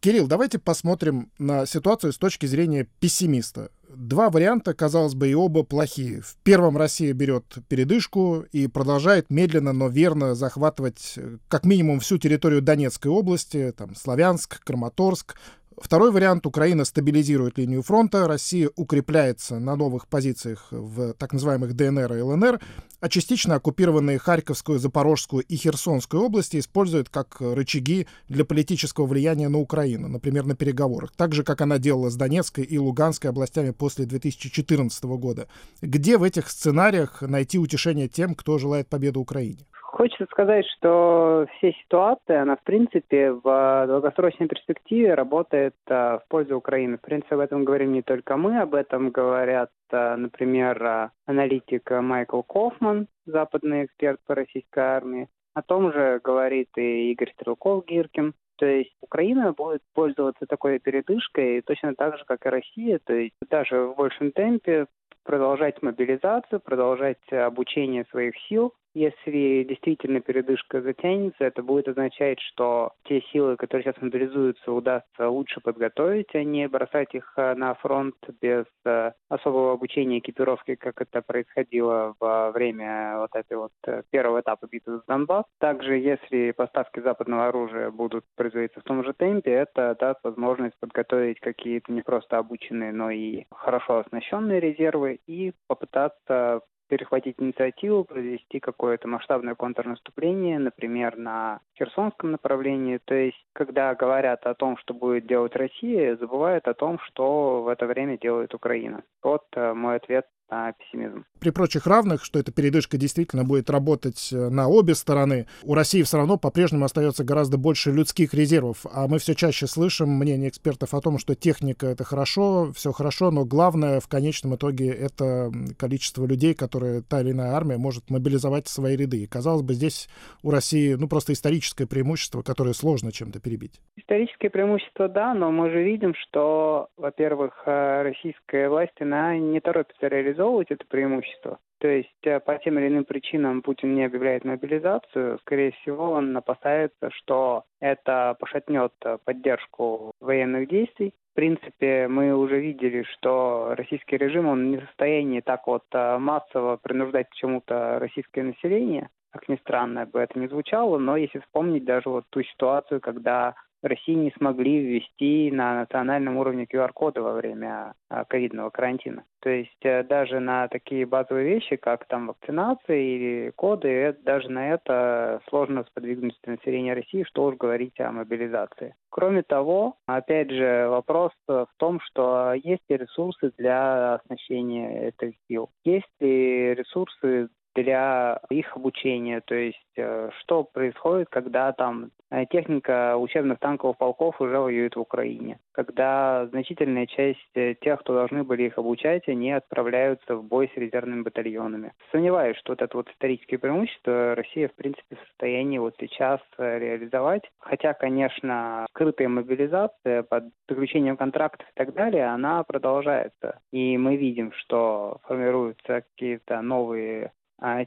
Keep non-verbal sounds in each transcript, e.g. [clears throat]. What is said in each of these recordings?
Кирилл, давайте посмотрим на ситуацию с точки зрения пессимиста. Два варианта, казалось бы, и оба плохие. В первом Россия берет передышку и продолжает медленно, но верно захватывать э, как минимум всю территорию Донецкой области, там, Славянск, Краматорск, Второй вариант. Украина стабилизирует линию фронта, Россия укрепляется на новых позициях в так называемых ДНР и ЛНР, а частично оккупированные Харьковскую, Запорожскую и Херсонскую области используют как рычаги для политического влияния на Украину, например, на переговорах, так же, как она делала с Донецкой и Луганской областями после 2014 года. Где в этих сценариях найти утешение тем, кто желает победы Украине? Хочется сказать, что все ситуации, она в принципе в долгосрочной перспективе работает а, в пользу Украины. В принципе, об этом говорим не только мы, об этом говорят, а, например, аналитик Майкл Кофман, западный эксперт по российской армии. О том же говорит и Игорь Стрелков-Гиркин. То есть Украина будет пользоваться такой передышкой точно так же, как и Россия, то есть даже в большем темпе продолжать мобилизацию, продолжать обучение своих сил, если действительно передышка затянется, это будет означать, что те силы, которые сейчас мобилизуются, удастся лучше подготовить, а не бросать их э, на фронт без э, особого обучения экипировки, как это происходило во время вот этой вот э, первого этапа битвы за Донбасс. Также, если поставки западного оружия будут производиться в том же темпе, это даст возможность подготовить какие-то не просто обученные, но и хорошо оснащенные резервы и попытаться перехватить инициативу, провести какое-то масштабное контрнаступление, например, на Херсонском направлении. То есть, когда говорят о том, что будет делать Россия, забывают о том, что в это время делает Украина. Вот э, мой ответ на пессимизм. При прочих равных, что эта передышка действительно будет работать э, на обе стороны, у России все равно по-прежнему остается гораздо больше людских резервов. А мы все чаще слышим мнение экспертов о том, что техника — это хорошо, все хорошо, но главное в конечном итоге — это количество людей, которые та или иная армия может мобилизовать в свои ряды. И, казалось бы, здесь у России ну, просто историческое преимущество, которое сложно чем-то перебить. Историческое преимущество, да, но мы же видим, что, во-первых, э, российская власть, она не торопится реализовать реализовывать это преимущество. То есть э, по тем или иным причинам Путин не объявляет мобилизацию. Скорее всего, он опасается, что это пошатнет э, поддержку военных действий. В принципе, мы уже видели, что российский режим, он не в состоянии так вот э, массово принуждать к чему-то российское население. Как ни странно бы это не звучало, но если вспомнить даже вот ту ситуацию, когда России не смогли ввести на национальном уровне QR-коды во время а, ковидного карантина. То есть э, даже на такие базовые вещи, как там вакцинация или коды, э, даже на это сложно сподвигнуть население России, что уж говорить о мобилизации. Кроме того, опять же, вопрос в том, что есть ли ресурсы для оснащения этих сил, есть ли ресурсы для их обучения, то есть э, что происходит, когда там э, техника учебных танковых полков уже воюет в Украине, когда значительная часть э, тех, кто должны были их обучать, они отправляются в бой с резервными батальонами. Сомневаюсь, что вот это вот исторические преимущества Россия, в принципе, в состоянии вот сейчас реализовать, хотя, конечно, скрытая мобилизация под заключением контрактов и так далее, она продолжается. И мы видим, что формируются какие-то новые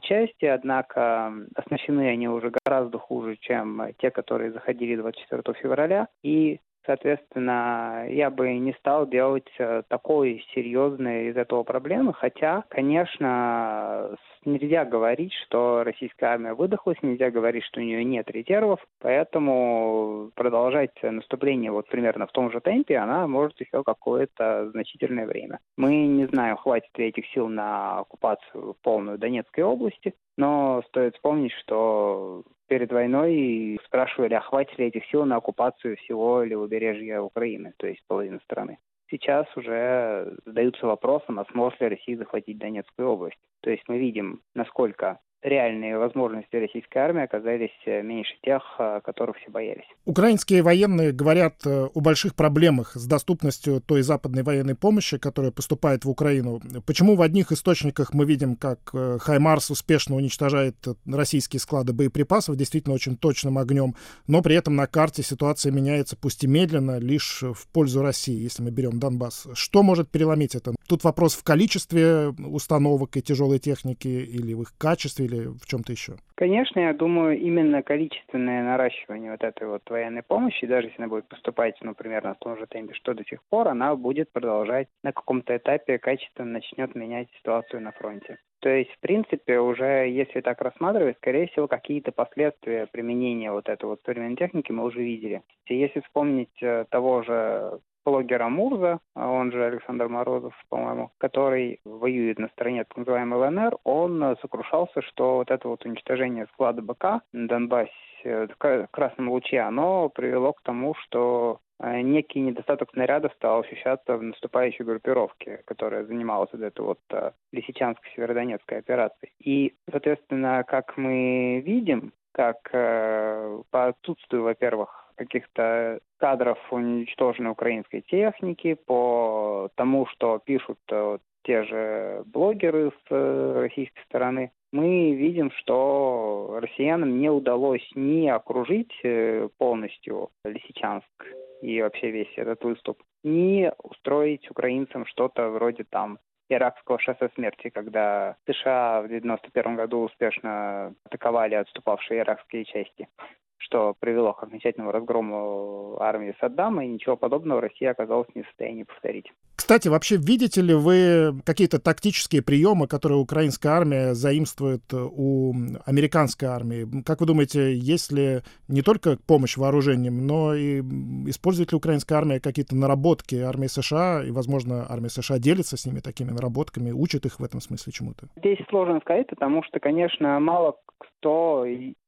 части, однако оснащены они уже гораздо хуже, чем те, которые заходили 24 февраля. И Соответственно, я бы не стал делать э, такой серьезной из этого проблемы, хотя, конечно, нельзя говорить, что российская армия выдохлась, нельзя говорить, что у нее нет резервов, поэтому продолжать наступление вот примерно в том же темпе она может еще какое-то значительное время. Мы не знаем, хватит ли этих сил на оккупацию полную Донецкой области, но стоит вспомнить, что перед войной спрашивали, а хватит ли этих сил на оккупацию всего левобережья Украины, то есть половины страны. Сейчас уже задаются вопросом, а сможет ли Россия захватить Донецкую область. То есть мы видим, насколько реальные возможности российской армии оказались э, меньше тех, э, которых все боялись. Украинские военные говорят э, о больших проблемах с доступностью той западной военной помощи, которая поступает в Украину. Почему в одних источниках мы видим, как Хаймарс успешно уничтожает российские склады боеприпасов, действительно очень точным огнем, но при этом на карте ситуация меняется, пусть и медленно, лишь в пользу России, если мы берем Донбасс. Что может переломить это? Тут вопрос в количестве установок и тяжелой техники или в их качестве, или или в чем-то еще? Конечно, я думаю, именно количественное наращивание вот этой вот военной помощи, даже если она будет поступать, например, на том же темпе, что до сих пор, она будет продолжать на каком-то этапе качественно начнет менять ситуацию на фронте. То есть, в принципе, уже если так рассматривать, скорее всего, какие-то последствия применения вот этой вот современной техники мы уже видели. Если вспомнить э, того же блогера Мурза, а он же Александр Морозов, по-моему, который воюет на стороне так называемой ЛНР, он э, сокрушался, что вот это вот уничтожение склада БК на Донбассе э, в красном луче, оно привело к тому, что э, некий недостаток снарядов стал ощущаться в наступающей группировке, которая занималась вот этой вот Лисичанской Северодонецкой операцией. И, соответственно, как мы видим, как э, по отсутствию, во-первых, каких-то кадров уничтоженной украинской техники, по тому, что пишут э, те же блогеры с э, российской стороны, мы видим, что россиянам не удалось ни окружить э, полностью Лисичанск и вообще весь этот выступ, ни устроить украинцам что-то вроде там иракского шоссе смерти, когда США в 1991 году успешно атаковали отступавшие иракские части что привело к окончательному разгрому армии Саддама, и ничего подобного Россия оказалась не в состоянии повторить. Кстати, вообще видите ли вы какие-то тактические приемы, которые украинская армия заимствует у американской армии? Как вы думаете, есть ли не только помощь вооружением, но и использует ли украинская армия какие-то наработки армии США, и, возможно, армия США делится с ними такими наработками, учит их в этом смысле чему-то? Здесь сложно сказать, потому что, конечно, мало кто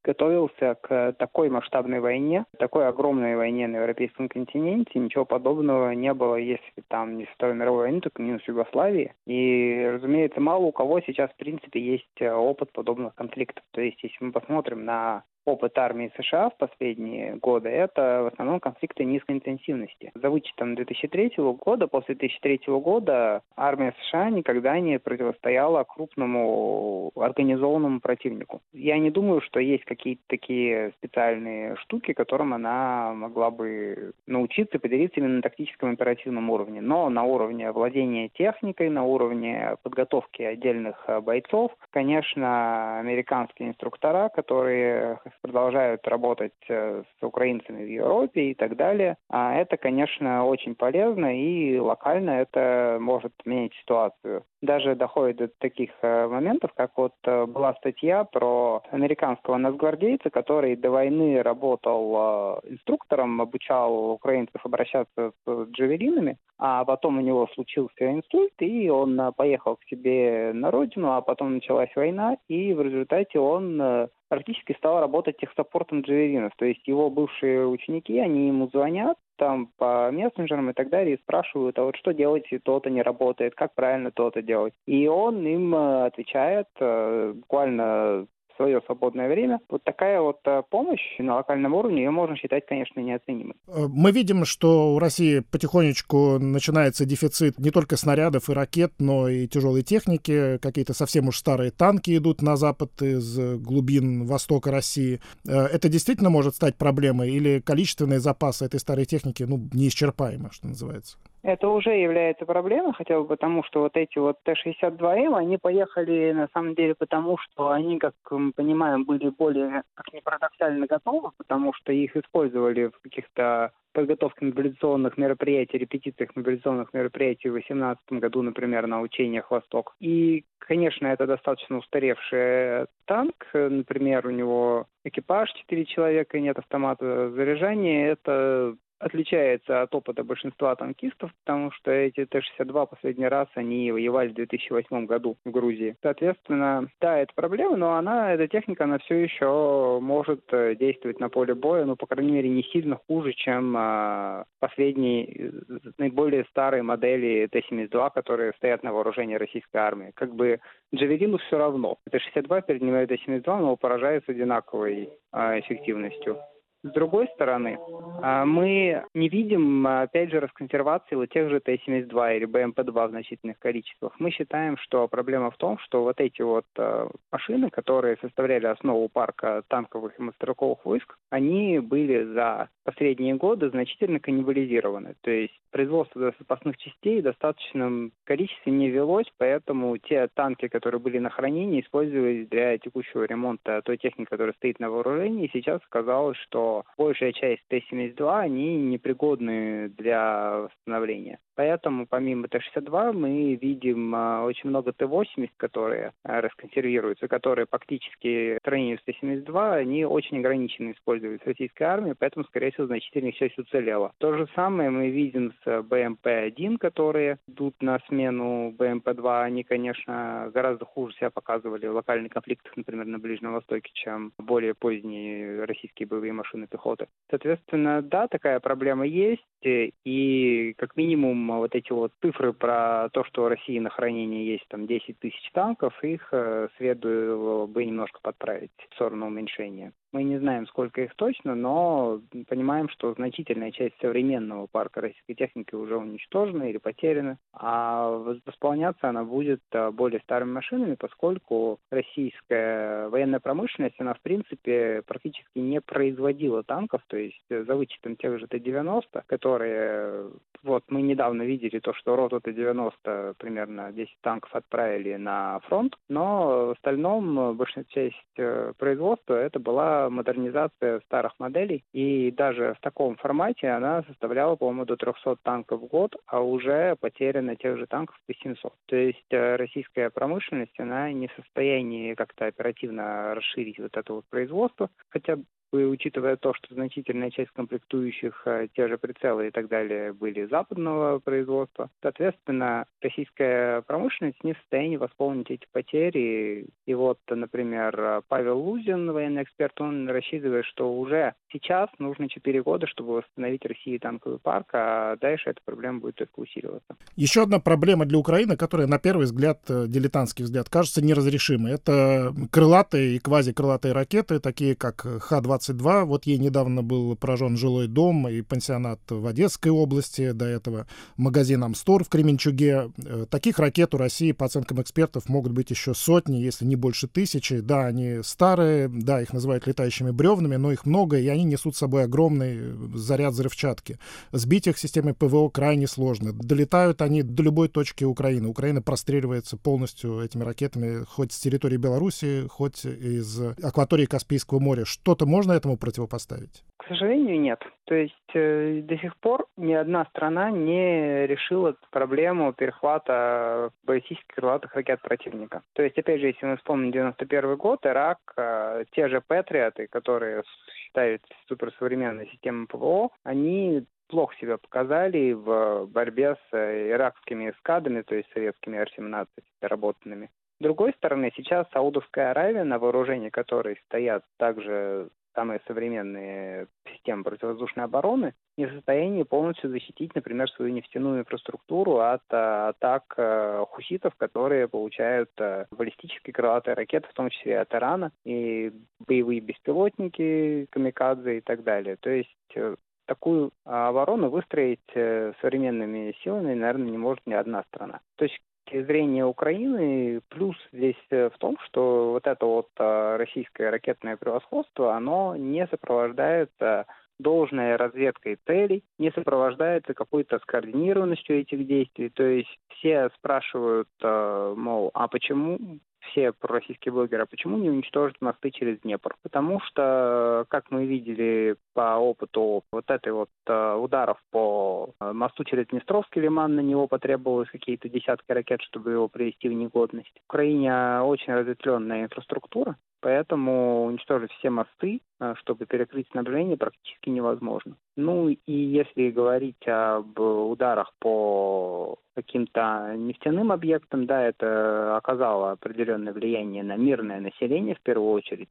готовился к такой масштабной войне, такой огромной войне на европейском континенте. Ничего подобного не было, если там не Второй мировой войны, только минус Югославии. И, разумеется, мало у кого сейчас, в принципе, есть опыт подобных конфликтов. То есть, если мы посмотрим на опыт армии США в последние годы – это в основном конфликты низкой интенсивности. За вычетом 2003 года, после 2003 года армия США никогда не противостояла крупному организованному противнику. Я не думаю, что есть какие-то такие специальные штуки, которым она могла бы научиться поделиться именно на тактическом оперативном уровне. Но на уровне владения техникой, на уровне подготовки отдельных бойцов, конечно, американские инструктора, которые продолжают работать э, с украинцами в Европе и так далее. А это, конечно, очень полезно и локально это может менять ситуацию. Даже доходит до таких э, моментов, как вот э, была статья про американского нацгвардейца, который до войны работал инструктором, обучал украинцев обращаться с джавелинами, а потом у него случился инсульт, и он поехал к себе на родину, а потом началась война, и в результате он практически стал работать техсаппортом джавелинов. То есть его бывшие ученики, они ему звонят там по мессенджерам и так далее и спрашивают, а вот что делать, если то-то не работает, как правильно то-то делать. И он им э, отвечает э, буквально свое свободное время. Вот такая вот э, помощь на локальном уровне, ее можно считать, конечно, неоценимой. Э, мы видим, что у России потихонечку начинается дефицит не только снарядов и ракет, но и тяжелой техники. Какие-то совсем уж старые танки идут на запад из глубин востока России. Э, это действительно может стать проблемой или количественные запасы этой старой техники ну, неисчерпаемы, что называется? Это уже является проблемой, хотя бы потому, что вот эти вот Т-62М, они поехали на самом деле потому, что они, как мы понимаем, были более, как ни парадоксально, готовы, потому что их использовали в каких-то подготовке мобилизационных мероприятий, репетициях мобилизационных мероприятий в 2018 году, например, на учениях «Восток». И, конечно, это достаточно устаревший танк. Например, у него экипаж 4 человека, нет автомата заряжания. Это отличается от опыта большинства танкистов, потому что эти Т-62 последний раз они воевали в 2008 году в Грузии. Соответственно, да, это проблема, но она, эта техника, она все еще может э, действовать на поле боя, ну, по крайней мере, не сильно хуже, чем а, последние, э, наиболее старые модели Т-72, которые стоят на вооружении российской армии. Как бы Джавелину все равно. Т-62 перед ним Т-72, но поражает с одинаковой а, эффективностью. С другой стороны, а, мы не видим, опять же, расконсервации вот тех же Т-72 или БМП-2 в значительных количествах. Мы считаем, что проблема в том, что вот эти вот а, машины, которые составляли основу парка танковых и мотострелковых войск, они были за последние годы значительно каннибализированы. То есть производство запасных частей в достаточном количестве не велось, поэтому те танки, которые были на хранении, использовались для текущего ремонта той техники, которая стоит на вооружении. И сейчас оказалось, что большая часть Т-72, они непригодны для восстановления. Поэтому помимо Т-62 мы видим а, очень много Т-80, которые а, расконсервируются, которые фактически в сравнении с Т-72, они очень ограниченно используются российской армией, поэтому, скорее всего, значительная часть уцелела. То же самое мы видим с БМП-1, которые идут на смену БМП-2. Они, конечно, гораздо хуже себя показывали в локальных конфликтах, например, на Ближнем Востоке, чем более поздние российские боевые машины пехоты. Соответственно, да, такая проблема есть, и как минимум вот эти вот цифры про то, что в России на хранении есть там 10 тысяч танков, их э, следует бы немножко подправить в сторону уменьшения. Мы не знаем, сколько их точно, но понимаем, что значительная часть современного парка российской техники уже уничтожена или потеряна, а восполняться она будет э, более старыми машинами, поскольку российская военная промышленность, она в принципе практически не производила танков, то есть за вычетом тех же Т-90, которые вот мы недавно видели то, что роту Т-90 примерно 10 танков отправили на фронт, но в остальном большая часть э, производства это была модернизация старых моделей, и даже в таком формате она составляла, по-моему, до 300 танков в год, а уже потеряно тех же танков по 700. То есть э, российская промышленность, она не в состоянии как-то оперативно расширить вот это вот производство, хотя учитывая то, что значительная часть комплектующих, э, те же прицелы и так далее, были западного производства, соответственно, российская промышленность не в состоянии восполнить эти потери. И вот, например, Павел Лузин, военный эксперт, он рассчитывает, что уже сейчас нужно 4 года, чтобы восстановить России танковый парк, а дальше эта проблема будет только усиливаться. Еще одна проблема для Украины, которая, на первый взгляд, э, дилетантский взгляд, кажется неразрешимой. Это крылатые и квазикрылатые ракеты, такие как Х-2 22. Вот ей недавно был поражен жилой дом и пансионат в Одесской области, до этого магазин Амстор в Кременчуге. Э, таких ракет у России, по оценкам экспертов, могут быть еще сотни, если не больше тысячи. Да, они старые, да, их называют летающими бревнами, но их много, и они несут с собой огромный заряд взрывчатки. Сбить их системой ПВО крайне сложно. Долетают они до любой точки Украины. Украина простреливается полностью этими ракетами хоть с территории Беларуси, хоть из акватории Каспийского моря. Что-то можно этому противопоставить? К сожалению, нет. То есть э, до сих пор ни одна страна не решила проблему перехвата баллистических крылатых ракет противника. То есть, опять же, если мы вспомним 91 год, Ирак, э, те же Патриоты, которые считаются суперсовременной системой ПВО, они плохо себя показали в борьбе с иракскими эскадами, то есть советскими Р-17 доработанными. С другой стороны, сейчас Саудовская Аравия, на вооружении которой стоят также самые современные системы противовоздушной обороны, не в состоянии полностью защитить, например, свою нефтяную инфраструктуру от а, атак а, хуситов, которые получают а, баллистические крылатые ракеты, в том числе от Ирана, и боевые беспилотники, камикадзе и так далее. То есть э, такую оборону выстроить э, современными силами, наверное, не может ни одна страна. То есть точки зрения Украины плюс здесь э, в том, что вот это вот э, российское ракетное превосходство, оно не сопровождается должной разведкой целей, не сопровождается какой-то скоординированностью этих действий. То есть все спрашивают, э, мол, а почему все пророссийские блогеры, а почему не уничтожить мосты через Днепр? Потому что, как мы видели по опыту вот этой вот э, ударов по э, мосту через Днестровский лиман, на него потребовалось какие-то десятки ракет, чтобы его привести в негодность. В Украине очень разветвленная инфраструктура, поэтому уничтожить все мосты, э, чтобы перекрыть снабжение, практически невозможно. Ну и если говорить об ударах по каким-то нефтяным объектам, да, это оказало определенное влияние на мирное население в первую очередь,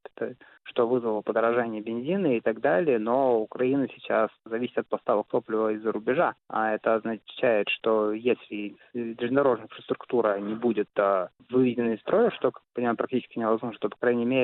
что вызвало подорожание бензина и так далее, но Украина сейчас зависит от поставок топлива из-за рубежа, а это означает, что если железнодорожная инфраструктура не будет а, выведена из строя, что, понимаю, практически невозможно, то, по крайней мере,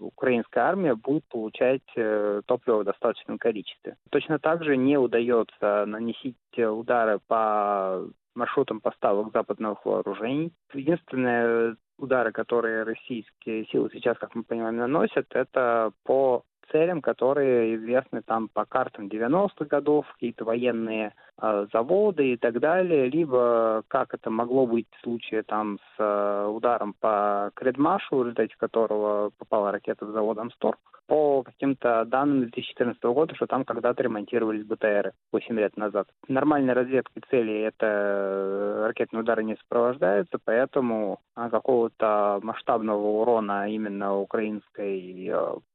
украинская армия будет получать э, топливо в достаточном количестве. Точно так же не удается нанести удары по маршрутам поставок западных вооружений. Единственные удары, которые российские силы сейчас, как мы понимаем, наносят, это по целям, которые известны там по картам 90-х годов, какие-то военные э, заводы и так далее, либо как это могло быть в случае там с э, ударом по Кредмашу, в результате которого попала ракета в завод Амстор по каким-то данным 2014 года, что там когда-то ремонтировались БТРы 8 лет назад. Нормальной разведкой цели это э, ракетные удары не сопровождаются, поэтому какого-то масштабного урона именно украинской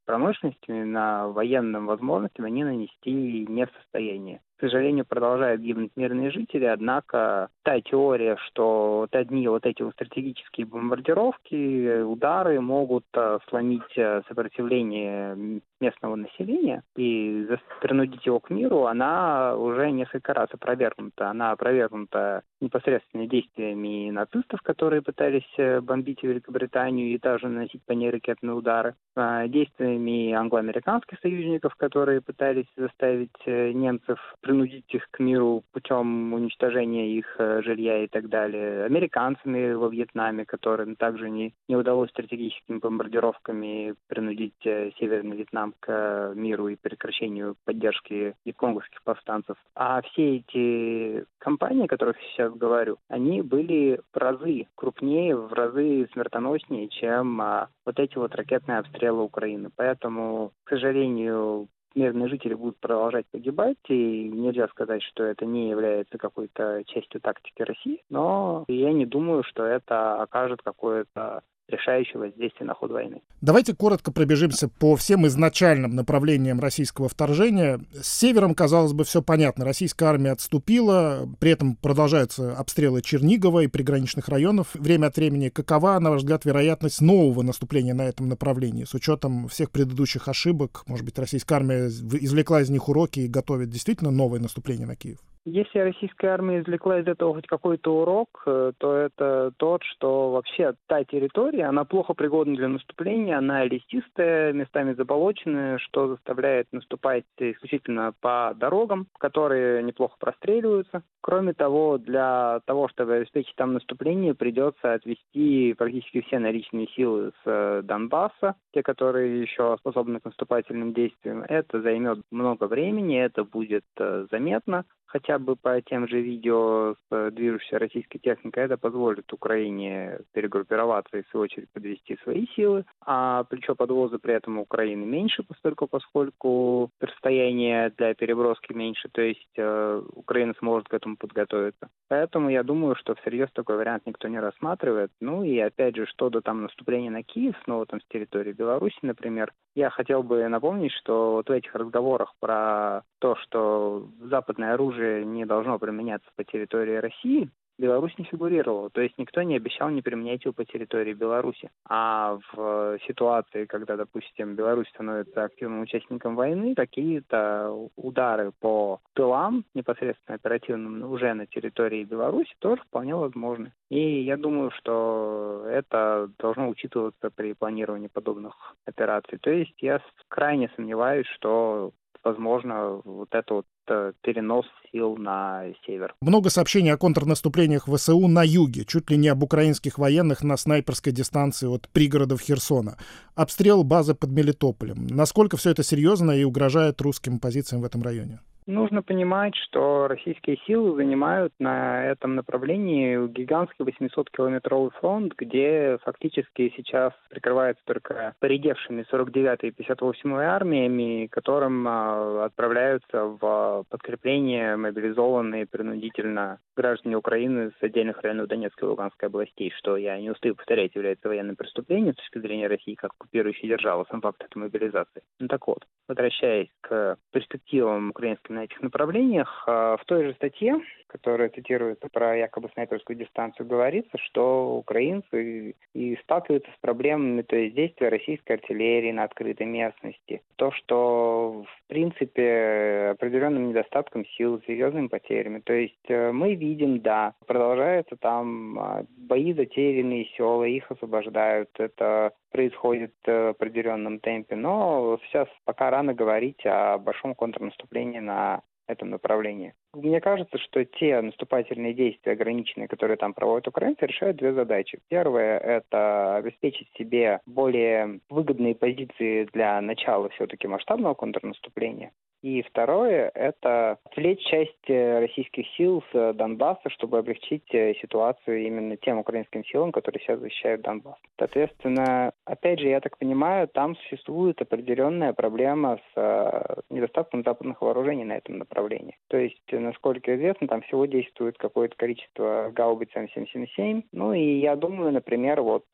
промышленности, на военным возможностям они нанести не в состоянии. К сожалению, продолжают гибнуть мирные жители, однако та теория, что вот одни вот эти вот стратегические бомбардировки, удары могут э, сломить э, сопротивление местного населения и принудить его к миру, она уже несколько раз опровергнута. Она опровергнута непосредственно действиями нацистов, которые пытались э, бомбить Великобританию и даже наносить по ней ракетные удары, а, действиями англоамериканских союзников, которые пытались заставить немцев принудить их к миру путем уничтожения их э, жилья и так далее. Американцами во Вьетнаме, которым также не, не удалось стратегическими бомбардировками принудить э, Северный Вьетнам к миру и прекращению поддержки вьетконгских повстанцев. А все эти компании, о которых я сейчас говорю, они были в разы крупнее, в разы смертоноснее, чем а, вот эти вот ракетные обстрелы Украины. Поэтому, к сожалению, мирные жители будут продолжать погибать, и нельзя сказать, что это не является какой-то частью тактики России, но я не думаю, что это окажет какое-то решающего воздействия на ход войны. Давайте коротко пробежимся по всем изначальным направлениям российского вторжения. С севером, казалось бы, все понятно. Российская армия отступила, при этом продолжаются обстрелы Чернигова и приграничных районов. Время от времени какова, на ваш взгляд, вероятность нового наступления на этом направлении? С учетом всех предыдущих ошибок, может быть, российская армия извлекла из них уроки и готовит действительно новое наступление на Киев? Если российская армия извлекла из этого хоть какой-то урок, э, то это тот, что вообще та территория, она плохо пригодна для наступления, она лесистая, местами заболоченная, что заставляет наступать исключительно по дорогам, которые неплохо простреливаются. Кроме того, для того, чтобы обеспечить там наступление, придется отвести практически все наличные силы с э, Донбасса, те, которые еще способны к наступательным действиям. Это займет много времени, это будет э, заметно хотя бы по тем же видео с движущейся российской техникой, это позволит Украине перегруппироваться и, в свою очередь, подвести свои силы, а плечо подвоза при этом Украины меньше, поскольку, поскольку расстояние для переброски меньше, то есть э, Украина сможет к этому подготовиться. Поэтому я думаю, что всерьез такой вариант никто не рассматривает. Ну и опять же, что до там наступления на Киев, снова там с территории Беларуси, например, я хотел бы напомнить, что вот в этих разговорах про то, что западное оружие не должно применяться по территории России, Беларусь не фигурировала. То есть никто не обещал не применять его по территории Беларуси. А в ситуации, когда, допустим, Беларусь становится активным участником войны, какие-то удары по тылам, непосредственно оперативным, уже на территории Беларуси, тоже вполне возможны. И я думаю, что это должно учитываться при планировании подобных операций. То есть я крайне сомневаюсь, что возможно, вот это вот э, перенос сил на север. Много сообщений о контрнаступлениях ВСУ на юге, чуть ли не об украинских военных на снайперской дистанции от пригородов Херсона. Обстрел базы под Мелитополем. Насколько все это серьезно и угрожает русским позициям в этом районе? Нужно понимать, что российские силы занимают на этом направлении гигантский 800-километровый фронт, где фактически сейчас прикрывается только поредевшими 49-й и 58-й армиями, которым а, отправляются в подкрепление мобилизованные принудительно граждане Украины с отдельных районов Донецкой и Луганской областей, что, я не устаю повторять, является военным преступлением с точки зрения России как оккупирующей державы, сам факт этой мобилизации. Ну так вот, возвращаясь к перспективам украинской на этих направлениях. А, в той же статье, которая цитируется про якобы снайперскую дистанцию, говорится, что украинцы и сталкиваются с проблемами, то есть действия российской артиллерии на открытой местности. То, что в принципе определенным недостатком сил, серьезными потерями. То есть э, мы видим, да, продолжаются там а, бои за те или иные села, их освобождают. Это происходит в определенном темпе, но сейчас пока рано говорить о большом контрнаступлении на этом направлении. Мне кажется, что те наступательные действия ограниченные, которые там проводят украинцы, решают две задачи. Первое – это обеспечить себе более выгодные позиции для начала все-таки масштабного контрнаступления. И второе – это отвлечь часть э, российских сил с Донбасса, чтобы облегчить э, ситуацию именно тем украинским силам, которые сейчас защищают Донбасс. Соответственно, опять же, я так понимаю, там существует определенная проблема с э, недостатком западных вооружений на этом направлении. То есть, насколько известно, там всего действует какое-то количество гаубиц М777. Ну и я думаю, например, вот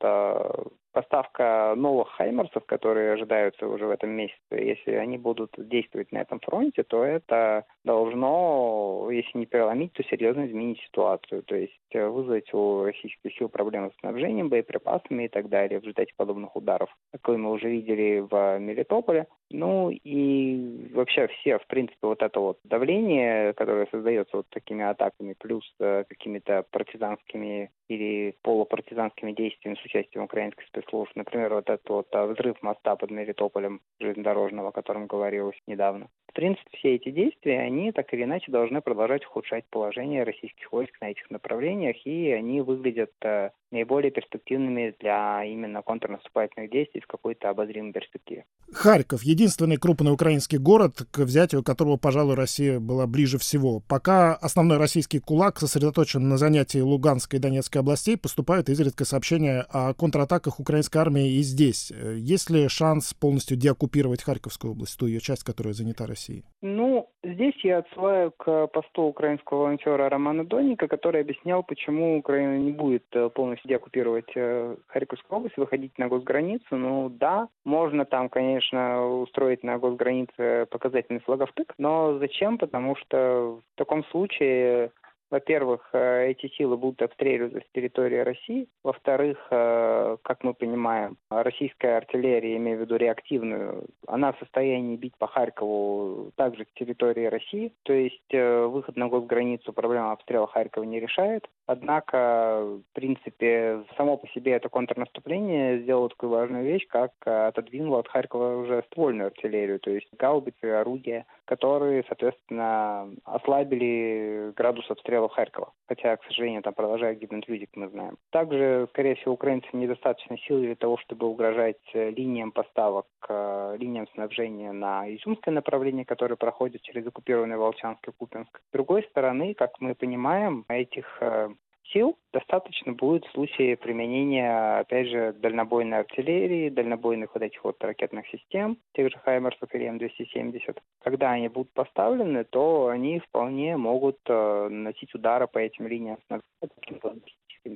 поставка новых хаймерсов, которые ожидаются уже в этом месяце, если они будут действовать на этом фронте, то это должно, если не переломить, то серьезно изменить ситуацию. То есть э, вызвать у российских сил проблемы с снабжением, боеприпасами и так далее в результате подобных ударов, какие мы уже видели в Мелитополе. Ну и вообще все, в принципе, вот это вот давление, которое создается вот такими атаками, плюс э, какими-то партизанскими или полупартизанскими действиями с участием украинской спецслужб. Например, вот этот вот а, взрыв моста под Мелитополем железнодорожного, о котором говорилось недавно. Принципе, все эти действия, они так или иначе должны продолжать ухудшать положение российских войск на этих направлениях, и они выглядят э, наиболее перспективными для именно контрнаступательных действий в какой-то обозримой перспективе. Харьков — единственный крупный украинский город, к взятию которого, пожалуй, Россия была ближе всего. Пока основной российский кулак сосредоточен на занятии Луганской и Донецкой областей, поступают изредка сообщения о контратаках украинской армии и здесь. Есть ли шанс полностью деоккупировать Харьковскую область, ту ее часть, которая занята Россией? Ну, здесь я отсылаю к посту украинского волонтера Романа Донника, который объяснял, почему Украина не будет э, полностью деоккупировать э, Харьковскую область, выходить на госграницу. Ну да, можно там, конечно, устроить на госгранице показательный флаговтык, но зачем? Потому что в таком случае во-первых, э, эти силы будут обстреливаться с территории России. Во-вторых, э, как мы понимаем, российская артиллерия, имею в виду реактивную, она в состоянии бить по Харькову также с территории России. То есть э, выход на госграницу проблему обстрела Харькова не решает. Однако, в принципе, само по себе это контрнаступление сделало такую важную вещь, как отодвинуло от Харькова уже ствольную артиллерию, то есть гаубицы, орудия, которые, соответственно, ослабили градус обстрела Харькова. Хотя, к сожалению, там продолжают гибнуть люди, как мы знаем. Также, скорее всего, украинцам недостаточно сил для того, чтобы угрожать э, линиям поставок, э, линиям снабжения на изюмское направление, которое проходит через оккупированный Волчанск и Купинск. С другой стороны, как мы понимаем, этих э, сил достаточно будет в случае применения, опять же, дальнобойной артиллерии, дальнобойных вот этих вот ракетных систем, тех же Хаймерсов или М270. Когда они будут поставлены, то они вполне могут э, наносить удары по этим линиям с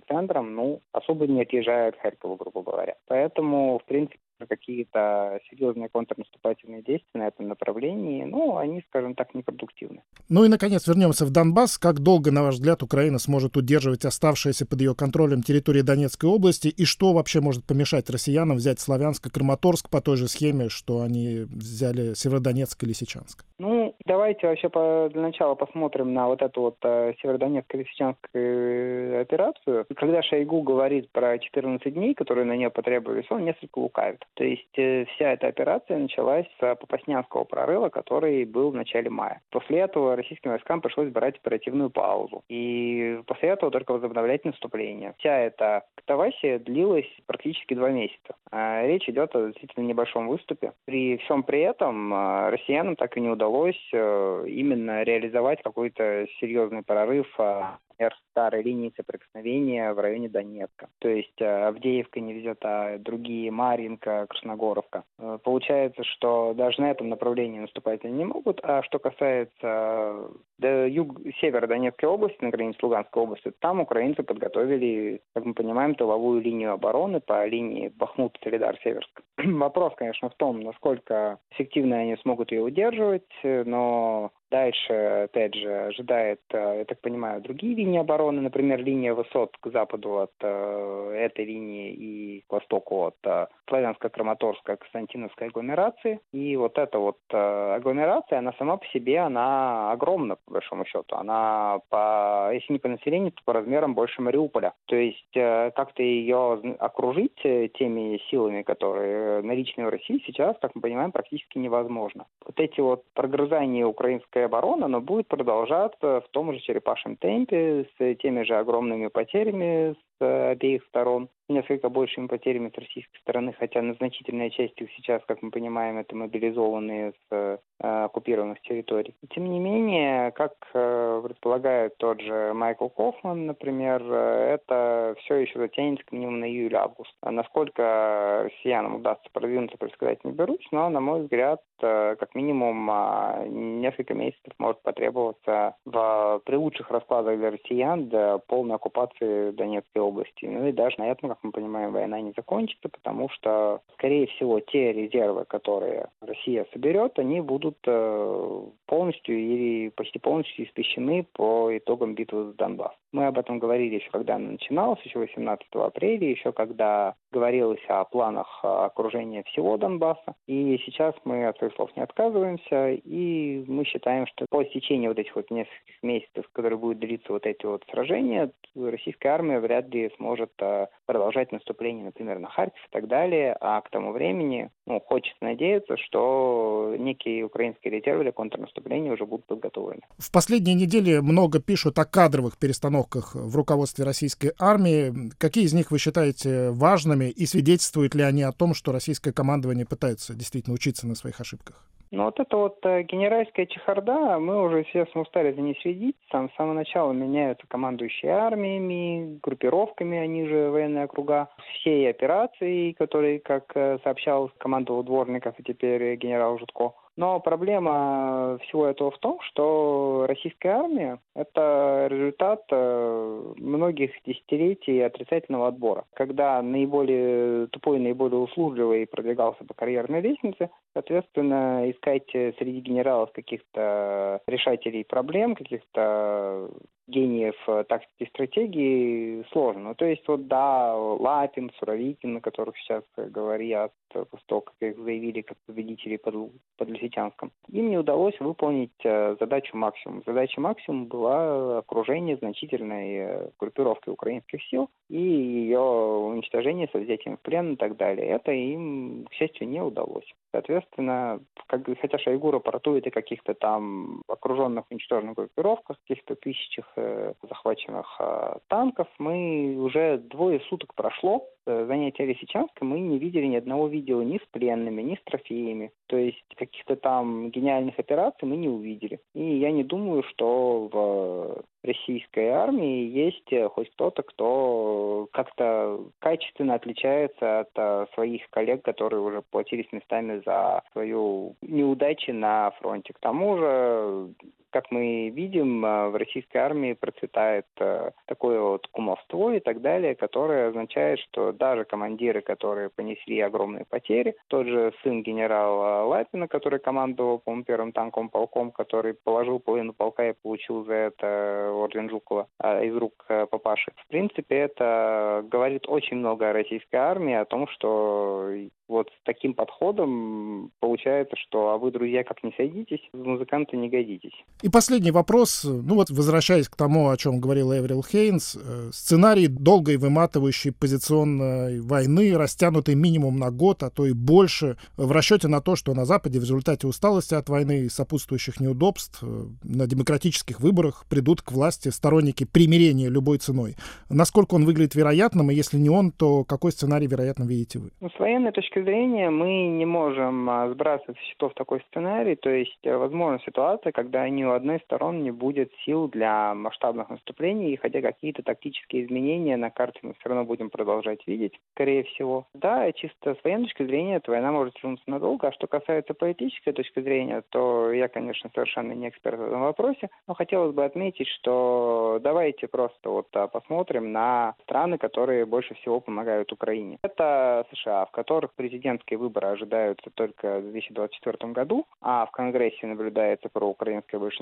центром, ну, особо не отъезжая от Харькова, грубо говоря. Поэтому, в принципе, какие-то серьезные контрнаступательные действия на этом направлении, ну, они, скажем так, непродуктивны. Ну и, наконец, вернемся в Донбасс. Как долго, на ваш взгляд, Украина сможет удерживать оставшиеся под ее контролем территории Донецкой области? И что вообще может помешать россиянам взять Славянск и Краматорск по той же схеме, что они взяли Северодонецк и Лисичанск? Ну, давайте вообще по, для начала посмотрим на вот эту вот э, Северодонецко-Лисичанскую операцию. Когда Шойгу говорит про 14 дней, которые на нее потребовались, он несколько лукавит. То есть э, вся эта операция началась с Попаснянского прорыва, который был в начале мая. После этого российским войскам пришлось брать оперативную паузу. И после этого только возобновлять наступление. Вся эта катавасия длилась практически два месяца. А речь идет о действительно небольшом выступе. При всем при этом э, россиянам так и не удалось э, именно реализовать какой-то серьезный прорыв а например, старой линии соприкосновения в районе Донецка. То есть э, Авдеевка не везет, а другие Маринка, Красногоровка. Э, получается, что даже на этом направлении наступать они не могут. А что касается до юг, севера Донецкой области, на границе Луганской области, там украинцы подготовили, как мы понимаем, тыловую линию обороны по линии Бахмут-Солидар-Северск. [clears throat] Вопрос, конечно, в том, насколько эффективно они смогут ее удерживать, но Дальше, опять же, ожидает, э, я так понимаю, другие линии обороны, например, линия высот к западу от э, этой линии и к востоку от э, Славянско-Краматорской Константиновской агломерации. И вот эта вот э, агломерация, она сама по себе, она огромна, по большому счету. Она, по, если не по населению, то по размерам больше Мариуполя. То есть э, как-то ее окружить э, теми силами, которые наличны в России сейчас, как мы понимаем, практически невозможно. Вот эти вот прогрызания украинской российская оборона, но будет продолжаться в том же черепашьем темпе, с теми же огромными потерями, с обеих сторон несколько большими потерями с российской стороны, хотя на значительной части сейчас, как мы понимаем, это мобилизованные с э, оккупированных территорий. Тем не менее, как э, предполагает тот же Майкл Кофман, например, э, это все еще затянется к минимум на июль-август. А насколько россиянам удастся продвинуться, предсказать не берусь, но, на мой взгляд, э, как минимум а, несколько месяцев может потребоваться в, при лучших раскладах для россиян до полной оккупации Донецкой области. Ну и даже на этом, мы понимаем, война не закончится, потому что, скорее всего, те резервы, которые Россия соберет, они будут э, полностью или почти полностью истощены по итогам битвы за Донбасс. Мы об этом говорили еще, когда она начиналась, еще 18 апреля, еще когда говорилось о планах окружения всего Донбасса. И сейчас мы от своих слов не отказываемся, и мы считаем, что по истечении вот этих вот нескольких месяцев, которые будут длиться вот эти вот сражения, российская армия вряд ли сможет э, продолжать наступление, например, на Харьков и так далее, а к тому времени, ну, хочется надеяться, что некие украинские резервы для контрнаступления уже будут подготовлены. В последние недели много пишут о кадровых перестановках в руководстве российской армии. Какие из них вы считаете важными и свидетельствуют ли они о том, что российское командование пытается действительно учиться на своих ошибках? Ну вот это вот э, генеральская чехарда, мы уже, естественно, устали за ней следить. Там с самого начала меняются командующие армиями, группировками, они же военные округа. Всей операции, которые, как э, сообщал командовал Дворников и теперь генерал Жутко, но проблема всего этого в том, что российская армия – это результат э, многих десятилетий отрицательного отбора. Когда наиболее тупой, наиболее услужливый продвигался по карьерной лестнице, соответственно, искать среди генералов каких-то решателей проблем, каких-то гениев э, тактики и стратегии сложно. Ну, то есть вот да, Лапин, Суровикин, на которых сейчас говорят, после того, как их заявили как победители под, под Лисичанском, им не удалось выполнить э, задачу максимум. Задача максимум была окружение значительной э, группировки украинских сил и ее уничтожение со взятием в плен и так далее. Это им, к счастью, не удалось. Соответственно, как, хотя Шойгу рапортует о каких-то там окруженных уничтоженных группировках, каких-то тысячах э, захваченных э, танков, мы уже двое суток прошло, занятия Лисичанска мы не видели ни одного видео ни с пленными, ни с трофеями. То есть каких-то там гениальных операций мы не увидели. И я не думаю, что в российской армии есть э, хоть кто-то, кто как-то качественно отличается от своих коллег, которые уже платились местами за свою неудачу на фронте. К тому же как мы видим, э, в российской армии процветает э, такое вот кумовство и так далее, которое означает, что даже командиры, которые понесли огромные потери, тот же сын генерала Лапина, который командовал, по-моему, первым танковым полком, который положил половину полка и получил за это орден Жукова а, из рук папаши. В принципе, это говорит очень много о российской армии, о том, что вот с таким подходом получается, что а вы, друзья, как не сойдитесь, музыканты не годитесь. И последний вопрос, ну вот возвращаясь к тому, о чем говорил Эврил Хейнс, э, сценарий долгой выматывающей позиционной войны, растянутый минимум на год, а то и больше, в расчете на то, что на Западе в результате усталости от войны и сопутствующих неудобств э, на демократических выборах придут к власти сторонники примирения любой ценой. Насколько он выглядит вероятным, и если не он, то какой сценарий вероятно видите вы? Ну, с военной точки зрения мы не можем а, сбрасывать счетов такой сценарий, то есть э, возможна ситуация, когда ни у одной стороны не будет сил для масштабных наступлений, и хотя какие-то тактические изменения на карте мы все равно будем продолжать видеть, скорее всего. Да, чисто с военной точки зрения эта война может тянуться надолго, а что касается политической точки зрения, то я, конечно, совершенно не эксперт в этом вопросе, но хотелось бы отметить, что давайте просто вот а, посмотрим на страны, которые больше всего помогают Украине. Это США, в которых президентские выборы ожидаются только в 2024 году, а в Конгрессе наблюдается проукраинское большинство.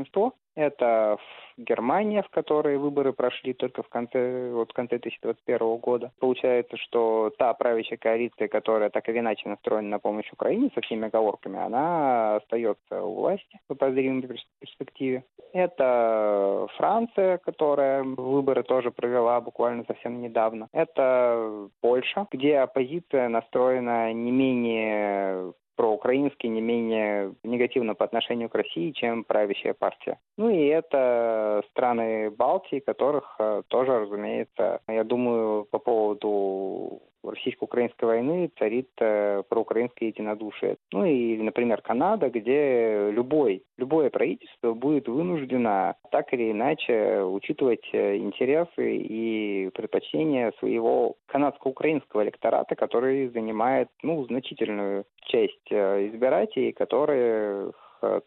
Это Германия, в которой выборы прошли только в конце, вот в конце 2021 года. Получается, что та правящая коалиция, которая так или иначе настроена на помощь Украине со всеми оговорками, она остается у власти в обозримой перспективе. Это Франция, которая выборы тоже провела буквально совсем недавно. Это Польша, где оппозиция настроена не менее проукраинские, не менее негативно по отношению к России, чем правящая партия. Ну и это страны Балтии, которых э, тоже, разумеется, я думаю, по поводу российско-украинской войны царит э, проукраинское единодушие. Ну и, например, Канада, где любой, любое правительство будет вынуждено так или иначе учитывать э, интересы и предпочтения своего канадско-украинского электората, который занимает ну, значительную часть э, избирателей, которые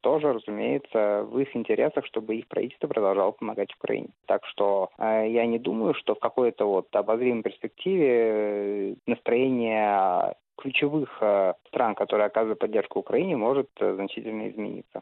тоже, разумеется, в их интересах, чтобы их правительство продолжало помогать Украине. Так что э, я не думаю, что в какой-то вот обозримой перспективе э, настроение ключевых стран, которые оказывают поддержку Украине, может значительно измениться.